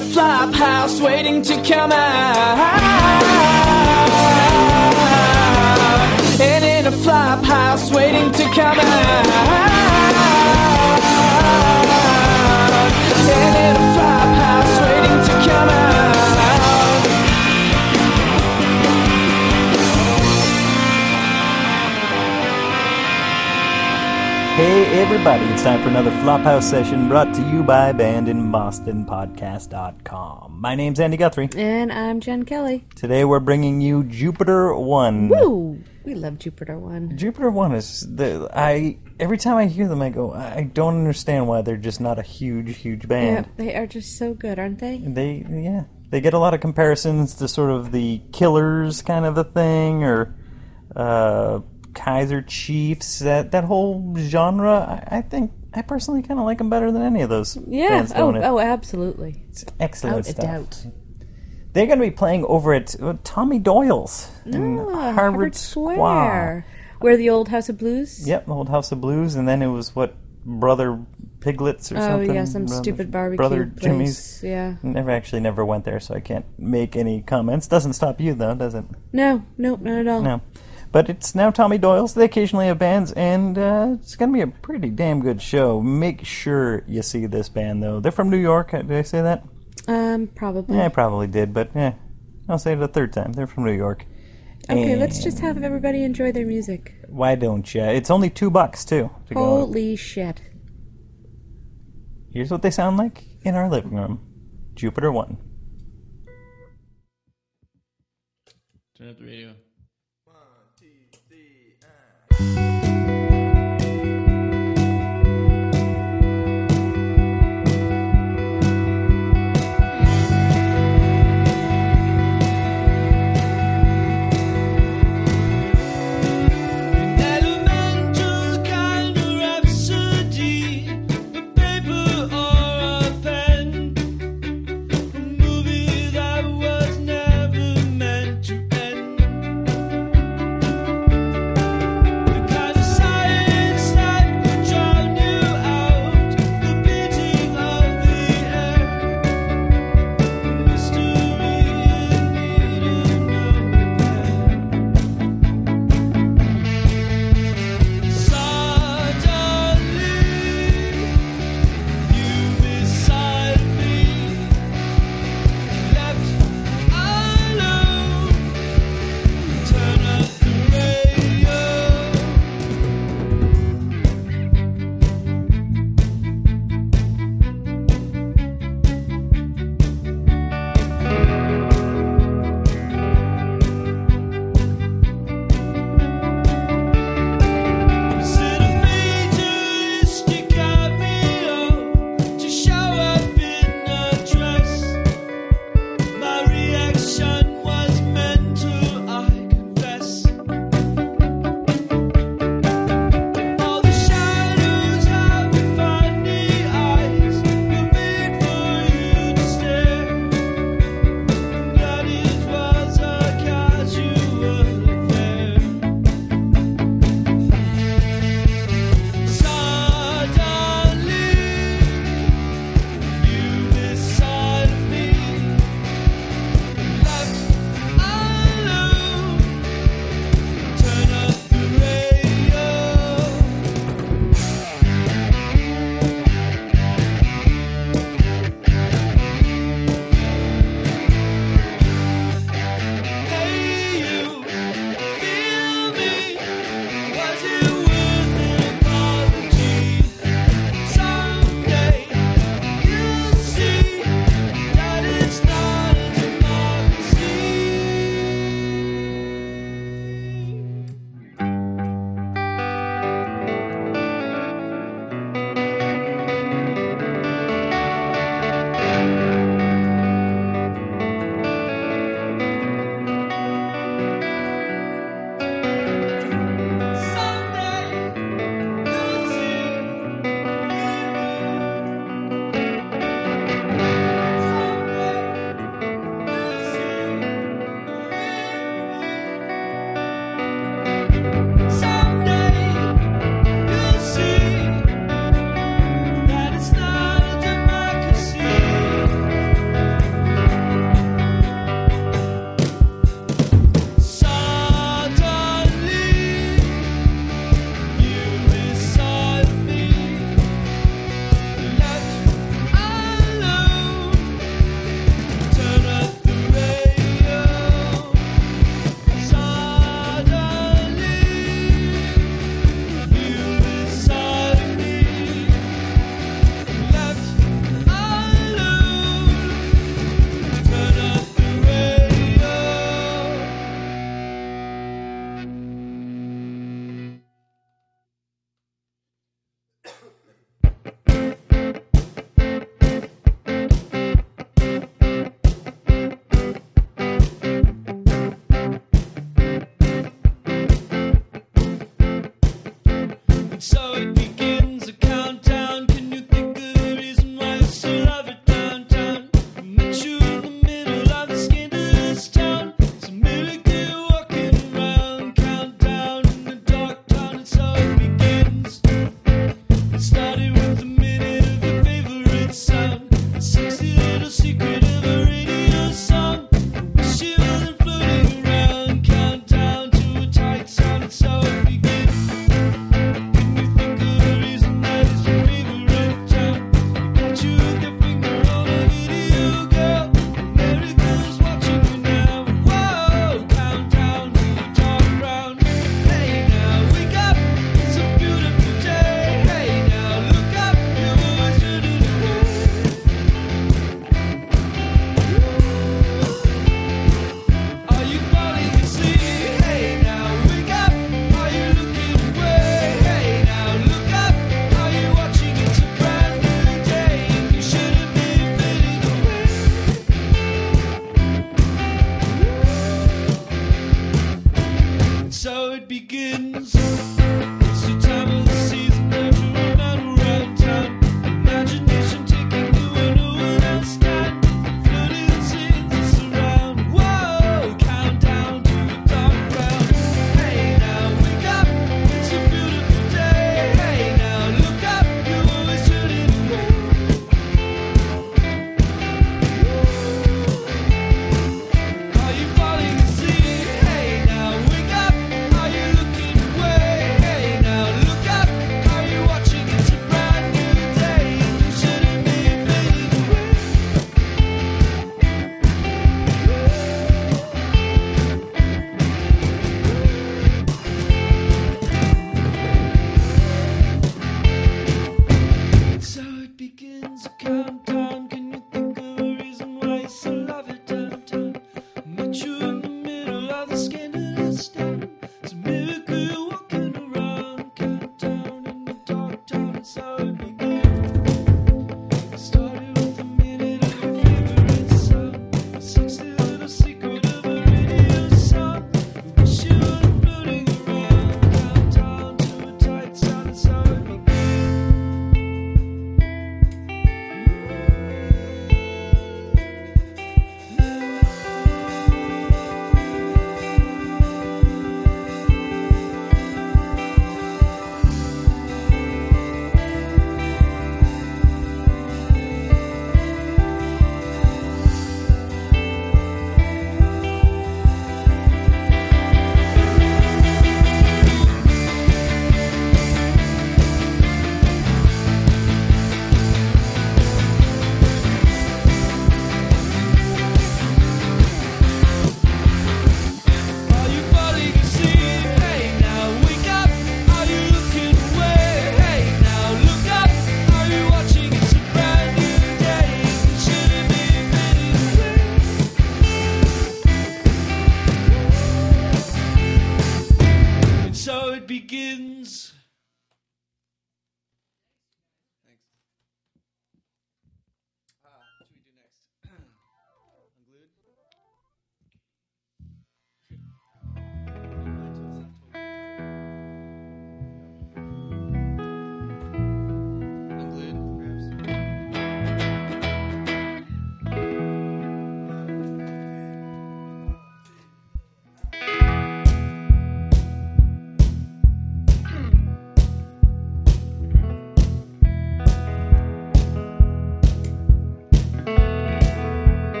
a flop house waiting to come out. And in a flop house waiting to come out. Hey everybody, it's time for another Flophouse session brought to you by BandinBostonPodcast.com. My name's Andy Guthrie. And I'm Jen Kelly. Today we're bringing you Jupiter One. Woo! We love Jupiter One. Jupiter One is the I every time I hear them I go I don't understand why they're just not a huge huge band. Yeah, band. they are just so good, aren't they? They yeah, they get a lot of comparisons to sort of the Killers kind of a thing or uh Kaiser Chiefs that that whole genre. I, I think I personally kind of like them better than any of those Yeah. bands Oh, oh, absolutely. It's excellent stuff. doubt. They're going to be playing over at uh, Tommy Doyle's in Ah, Harvard, Square, where the old House of Blues. Yep, the old House of Blues, and then it was what Brother Piglets or Oh something. yeah, some Brother- stupid barbecue Brother place. Jimmy's. Yeah. Never actually never went there, so I can't make any comments. Doesn't stop you though, does it? No, nope, not at all. No. But it's now Tommy Doyle's. They occasionally have bands, and uh, it's going to be a pretty damn good show. Make sure you see this band, though. They're from New York. Did I say that? Um, probably. Yeah, I probably did, but yeah, I'll say it a third time. They're from New York. okay, And let's just have everybody enjoy their music. Why don't you? It's only two bucks, too. To go. Holy shit! Here's what they sound like in our living room Jupiter One. Turn up the radio. An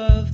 above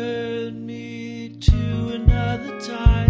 Return me to another time.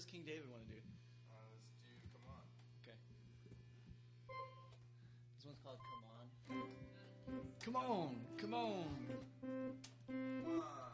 does King David want to do? Uh, let's do Come On. Okay. This one's called Come On. Come on, come on. Come on.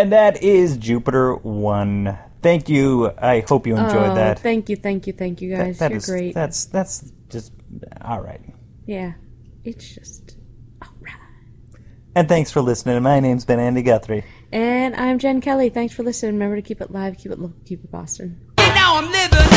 And that is Jupiter One. Thank you. I hope you enjoyed oh, that. Thank you, thank you, thank you guys. that You're is- great. That's that's just all right. yeah. It's just alright. And thanks for listening. My name's Ben Andy Guthrie. And I'm Jen Kelly. Thanks for listening. Remember to keep it live, keep it local, keep it Boston. Now I'm living